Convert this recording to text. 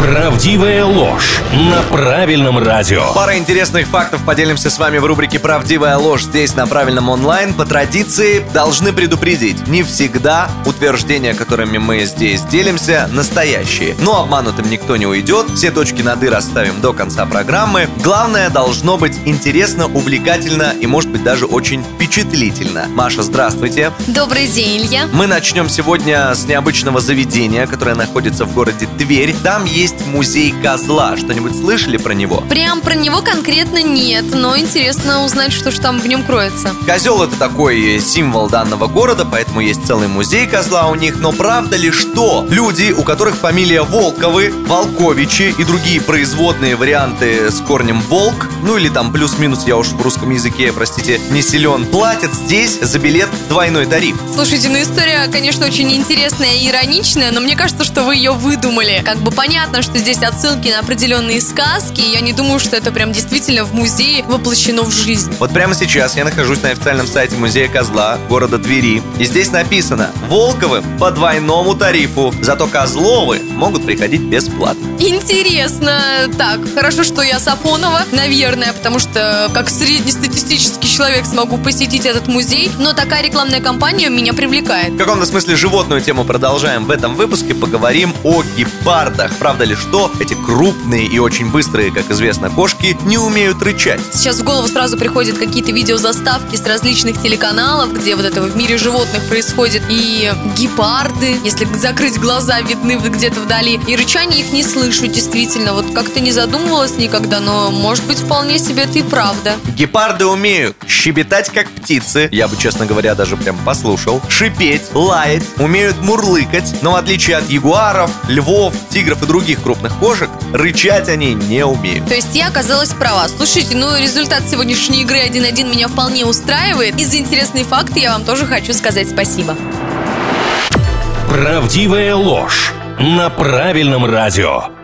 Правдивая ложь на правильном радио. Пара интересных фактов поделимся с вами в рубрике «Правдивая ложь» здесь на правильном онлайн. По традиции должны предупредить, не всегда утверждения, которыми мы здесь делимся, настоящие. Но обманутым никто не уйдет, все точки над «и» расставим до конца программы. Главное, должно быть интересно, увлекательно и, может быть, даже очень впечатлительно. Маша, здравствуйте. Добрый день, Илья. Мы начнем сегодня с необычного заведения, которое находится в городе Тверь. Там есть есть музей козла. Что-нибудь слышали про него? Прям про него конкретно нет, но интересно узнать, что же там в нем кроется. Козел это такой символ данного города, поэтому есть целый музей козла у них. Но правда ли, что люди, у которых фамилия Волковы, Волковичи и другие производные варианты с корнем Волк, ну или там плюс-минус, я уж в русском языке, простите, не силен, платят здесь за билет двойной тариф? Слушайте, ну история, конечно, очень интересная и ироничная, но мне кажется, что вы ее выдумали. Как бы понятно, понятно, что здесь отсылки на определенные сказки. Я не думаю, что это прям действительно в музее воплощено в жизнь. Вот прямо сейчас я нахожусь на официальном сайте музея Козла города Твери. И здесь написано Волковы по двойному тарифу. Зато Козловы могут приходить бесплатно. Интересно. Так, хорошо, что я Сафонова, наверное, потому что как среднестатистический человек смогу посетить этот музей. Но такая рекламная кампания меня привлекает. В каком-то смысле животную тему продолжаем. В этом выпуске поговорим о гепардах. Правда ли, что эти крупные и очень быстрые, как известно, кошки не умеют рычать. Сейчас в голову сразу приходят какие-то видеозаставки с различных телеканалов, где вот это в мире животных происходит. И гепарды, если закрыть глаза, видны где-то вдали. И рычание их не слышу, действительно. Вот как-то не задумывалась никогда, но может быть вполне себе это и правда. Гепарды умеют щебетать, как птицы. Я бы, честно говоря, даже прям послушал. Шипеть, лаять, умеют мурлыкать. Но в отличие от ягуаров, львов, тигров и других других крупных кошек, рычать они не умеют. То есть я оказалась права. Слушайте, ну результат сегодняшней игры 1-1 меня вполне устраивает. И за интересные факты я вам тоже хочу сказать спасибо. Правдивая ложь на правильном радио.